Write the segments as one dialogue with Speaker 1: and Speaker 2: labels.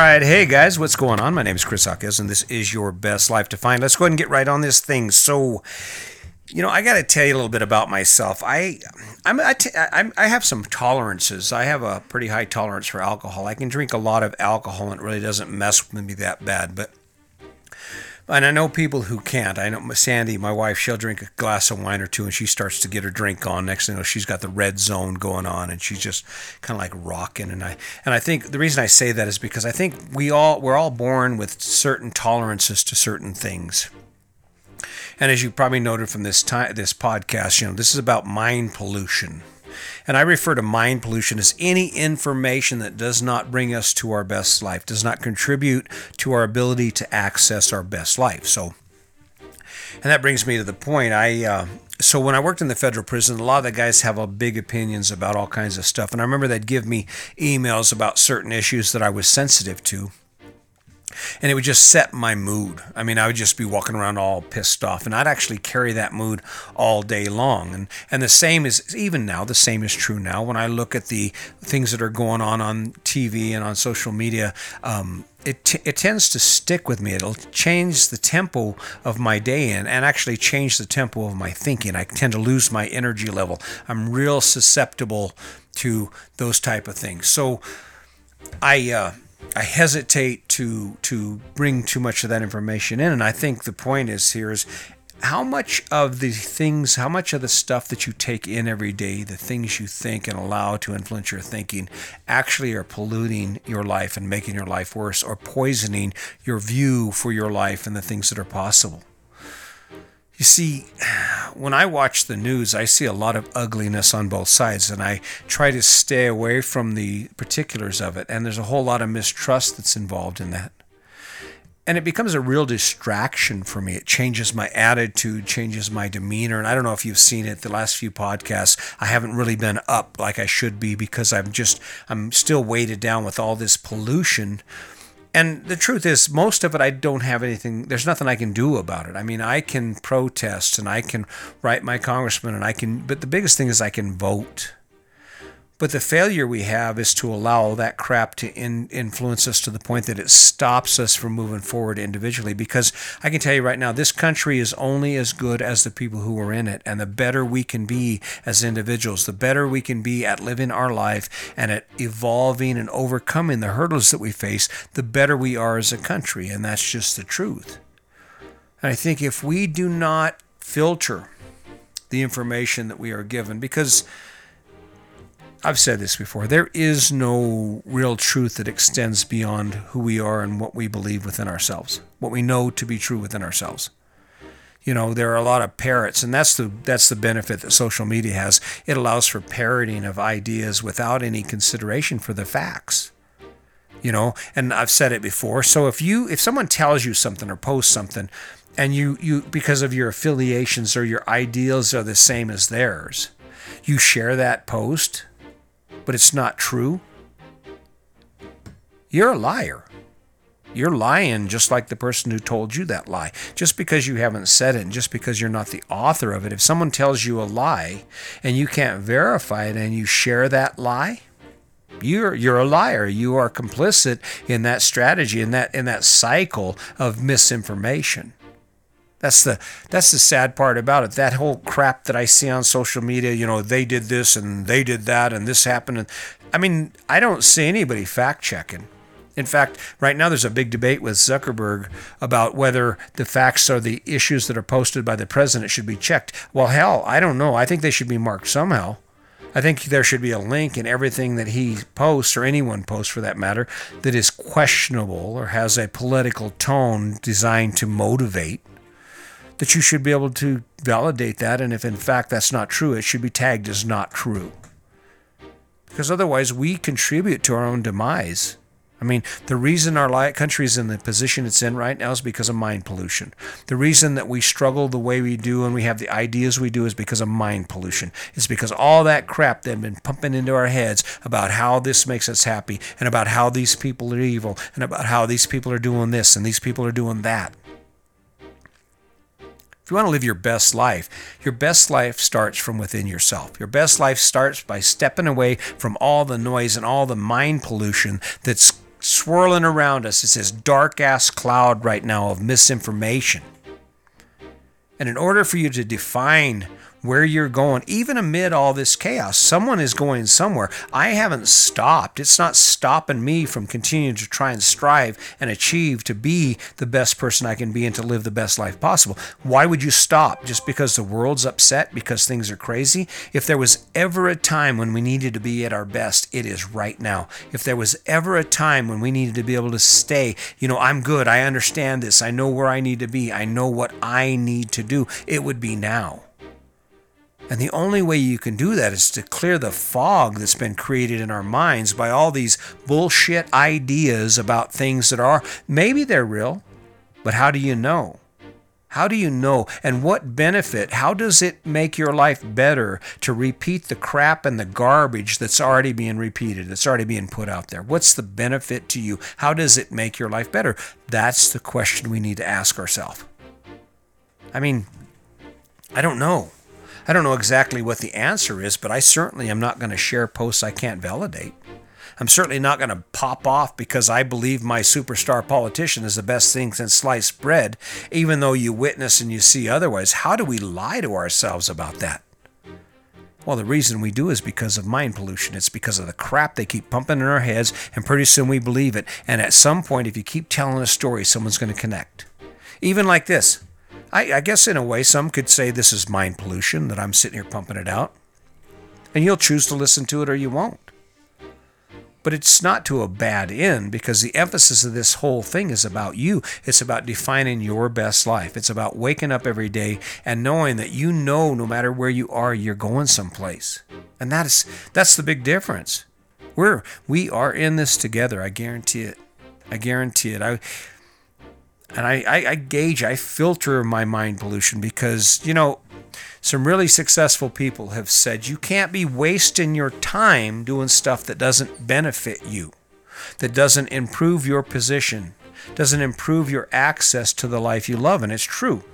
Speaker 1: right, hey guys, what's going on? My name is Chris Hawkes, and this is your best life defined. Let's go ahead and get right on this thing. So, you know, I got to tell you a little bit about myself. I, I'm, I, t- I'm, I have some tolerances. I have a pretty high tolerance for alcohol. I can drink a lot of alcohol, and it really doesn't mess with me that bad. But and I know people who can't. I know Sandy, my wife, she'll drink a glass of wine or two and she starts to get her drink on. Next thing you know, she's got the red zone going on and she's just kind of like rocking. And I and I think the reason I say that is because I think we all we're all born with certain tolerances to certain things. And as you probably noted from this time this podcast, you know, this is about mind pollution. And I refer to mind pollution as any information that does not bring us to our best life, does not contribute to our ability to access our best life. So, and that brings me to the point. I uh, so when I worked in the federal prison, a lot of the guys have a big opinions about all kinds of stuff, and I remember they'd give me emails about certain issues that I was sensitive to and it would just set my mood. I mean, I would just be walking around all pissed off, and I'd actually carry that mood all day long. And and the same is even now. The same is true now when I look at the things that are going on on TV and on social media. Um, it, t- it tends to stick with me. It'll change the tempo of my day in and actually change the tempo of my thinking. I tend to lose my energy level. I'm real susceptible to those type of things. So I uh, I hesitate to to bring too much of that information in. And I think the point is here is how much of the things, how much of the stuff that you take in every day, the things you think and allow to influence your thinking, actually are polluting your life and making your life worse or poisoning your view for your life and the things that are possible. You see, when I watch the news, I see a lot of ugliness on both sides, and I try to stay away from the particulars of it. And there's a whole lot of mistrust that's involved in that. And it becomes a real distraction for me. It changes my attitude, changes my demeanor. And I don't know if you've seen it the last few podcasts. I haven't really been up like I should be because I'm just, I'm still weighted down with all this pollution and the truth is, most of it I don't have anything, there's nothing I can do about it. I mean, I can protest and I can write my congressman and I can, but the biggest thing is I can vote. But the failure we have is to allow that crap to in, influence us to the point that it stops us from moving forward individually. Because I can tell you right now, this country is only as good as the people who are in it. And the better we can be as individuals, the better we can be at living our life and at evolving and overcoming the hurdles that we face, the better we are as a country. And that's just the truth. And I think if we do not filter the information that we are given, because I've said this before. There is no real truth that extends beyond who we are and what we believe within ourselves, what we know to be true within ourselves. You know, there are a lot of parrots, and that's the that's the benefit that social media has. It allows for parroting of ideas without any consideration for the facts. You know, and I've said it before. So if you if someone tells you something or posts something, and you you because of your affiliations or your ideals are the same as theirs, you share that post but it's not true, you're a liar. You're lying just like the person who told you that lie. Just because you haven't said it and just because you're not the author of it, if someone tells you a lie and you can't verify it and you share that lie, you're you're a liar. You are complicit in that strategy in that in that cycle of misinformation. That's the that's the sad part about it. That whole crap that I see on social media, you know, they did this and they did that and this happened. I mean, I don't see anybody fact checking. In fact, right now there's a big debate with Zuckerberg about whether the facts or the issues that are posted by the president should be checked. Well, hell, I don't know. I think they should be marked somehow. I think there should be a link in everything that he posts, or anyone posts for that matter, that is questionable or has a political tone designed to motivate that you should be able to validate that. And if in fact that's not true, it should be tagged as not true. Because otherwise, we contribute to our own demise. I mean, the reason our country is in the position it's in right now is because of mind pollution. The reason that we struggle the way we do and we have the ideas we do is because of mind pollution. It's because all that crap has been pumping into our heads about how this makes us happy and about how these people are evil and about how these people are doing this and these people are doing that. If you want to live your best life, your best life starts from within yourself. Your best life starts by stepping away from all the noise and all the mind pollution that's swirling around us. It's this dark ass cloud right now of misinformation. And in order for you to define where you're going, even amid all this chaos. Someone is going somewhere. I haven't stopped. It's not stopping me from continuing to try and strive and achieve to be the best person I can be and to live the best life possible. Why would you stop just because the world's upset, because things are crazy? If there was ever a time when we needed to be at our best, it is right now. If there was ever a time when we needed to be able to stay, you know, I'm good, I understand this, I know where I need to be, I know what I need to do, it would be now. And the only way you can do that is to clear the fog that's been created in our minds by all these bullshit ideas about things that are, maybe they're real, but how do you know? How do you know? And what benefit? How does it make your life better to repeat the crap and the garbage that's already being repeated, that's already being put out there? What's the benefit to you? How does it make your life better? That's the question we need to ask ourselves. I mean, I don't know. I don't know exactly what the answer is, but I certainly am not going to share posts I can't validate. I'm certainly not going to pop off because I believe my superstar politician is the best thing since sliced bread, even though you witness and you see otherwise. How do we lie to ourselves about that? Well, the reason we do is because of mind pollution. It's because of the crap they keep pumping in our heads, and pretty soon we believe it. And at some point, if you keep telling a story, someone's going to connect. Even like this I, I guess in a way, some could say this is mind pollution that I'm sitting here pumping it out. And you'll choose to listen to it or you won't. But it's not to a bad end because the emphasis of this whole thing is about you. It's about defining your best life. It's about waking up every day and knowing that you know no matter where you are, you're going someplace. And that is that's the big difference. We're we are in this together. I guarantee it. I guarantee it. I and I, I, I gauge, I filter my mind pollution because, you know, some really successful people have said you can't be wasting your time doing stuff that doesn't benefit you, that doesn't improve your position, doesn't improve your access to the life you love. And it's true.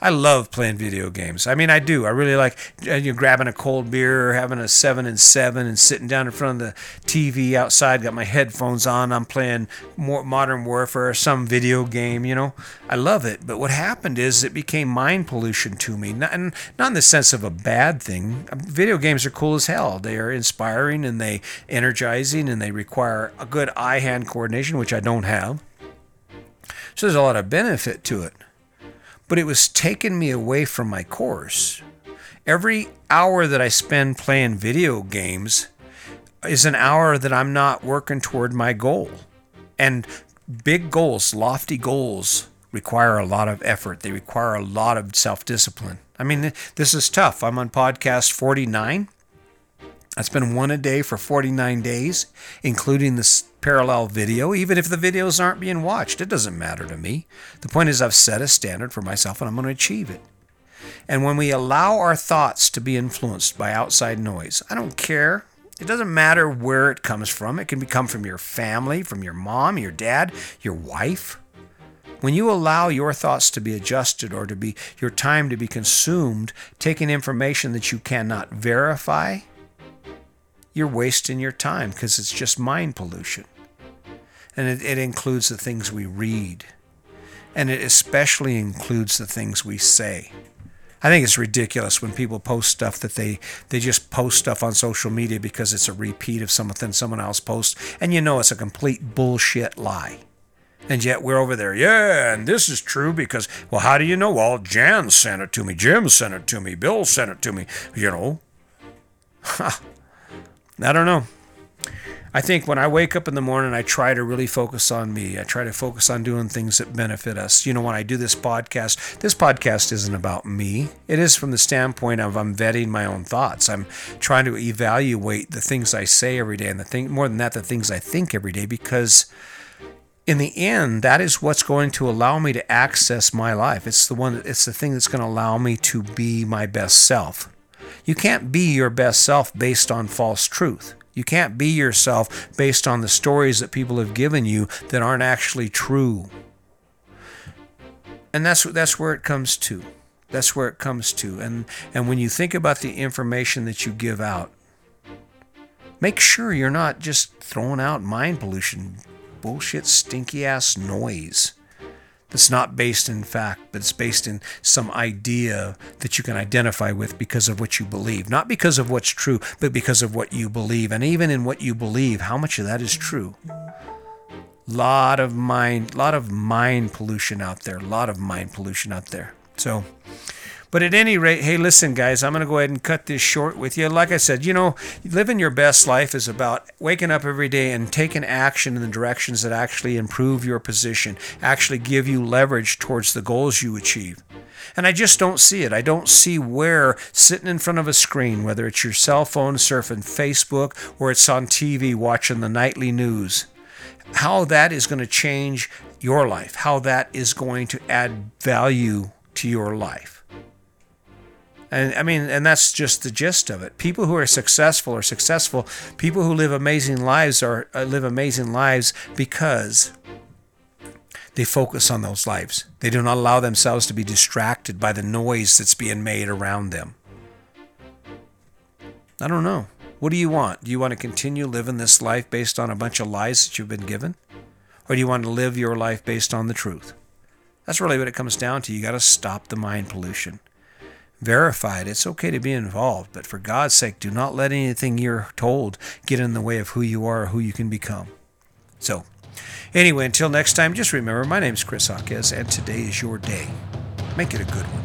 Speaker 1: I love playing video games. I mean, I do. I really like uh, you know, grabbing a cold beer or having a seven and seven and sitting down in front of the TV outside. Got my headphones on. I'm playing more Modern Warfare or some video game. You know, I love it. But what happened is it became mind pollution to me. Not, not in the sense of a bad thing. Video games are cool as hell. They are inspiring and they energizing and they require a good eye-hand coordination, which I don't have. So there's a lot of benefit to it but it was taking me away from my course. Every hour that I spend playing video games is an hour that I'm not working toward my goal. And big goals, lofty goals, require a lot of effort. They require a lot of self discipline. I mean, this is tough. I'm on podcast 49. I spend one a day for 49 days, including this parallel video, even if the videos aren't being watched. It doesn't matter to me. The point is, I've set a standard for myself and I'm going to achieve it. And when we allow our thoughts to be influenced by outside noise, I don't care. It doesn't matter where it comes from. It can come from your family, from your mom, your dad, your wife. When you allow your thoughts to be adjusted or to be your time to be consumed, taking information that you cannot verify, you're wasting your time because it's just mind pollution. And it, it includes the things we read, and it especially includes the things we say. I think it's ridiculous when people post stuff that they they just post stuff on social media because it's a repeat of something someone else posts, and you know it's a complete bullshit lie. And yet we're over there, yeah, and this is true because, well, how do you know? Well, Jan sent it to me, Jim sent it to me, Bill sent it to me, you know. I don't know. I think when I wake up in the morning, I try to really focus on me. I try to focus on doing things that benefit us. You know, when I do this podcast, this podcast isn't about me. It is from the standpoint of I'm vetting my own thoughts. I'm trying to evaluate the things I say every day and the thing more than that, the things I think every day because in the end, that is what's going to allow me to access my life. It's the one it's the thing that's going to allow me to be my best self. You can't be your best self based on false truth. You can't be yourself based on the stories that people have given you that aren't actually true. And that's that's where it comes to. That's where it comes to. And and when you think about the information that you give out, make sure you're not just throwing out mind pollution bullshit, stinky ass noise that's not based in fact, but it's based in some idea that you can identify with because of what you believe. Not because of what's true, but because of what you believe. And even in what you believe, how much of that is true? Lot of mind, lot of mind pollution out there. Lot of mind pollution out there. So, but at any rate, hey, listen, guys, I'm going to go ahead and cut this short with you. Like I said, you know, living your best life is about waking up every day and taking action in the directions that actually improve your position, actually give you leverage towards the goals you achieve. And I just don't see it. I don't see where sitting in front of a screen, whether it's your cell phone surfing Facebook or it's on TV watching the nightly news, how that is going to change your life, how that is going to add value to your life. And I mean, and that's just the gist of it. People who are successful are successful. People who live amazing lives are uh, live amazing lives because they focus on those lives. They do not allow themselves to be distracted by the noise that's being made around them. I don't know. What do you want? Do you want to continue living this life based on a bunch of lies that you've been given? Or do you want to live your life based on the truth? That's really what it comes down to. You got to stop the mind pollution verified. It's okay to be involved, but for God's sake, do not let anything you're told get in the way of who you are or who you can become. So, anyway, until next time, just remember my name is Chris Hawkes, and today is your day. Make it a good one.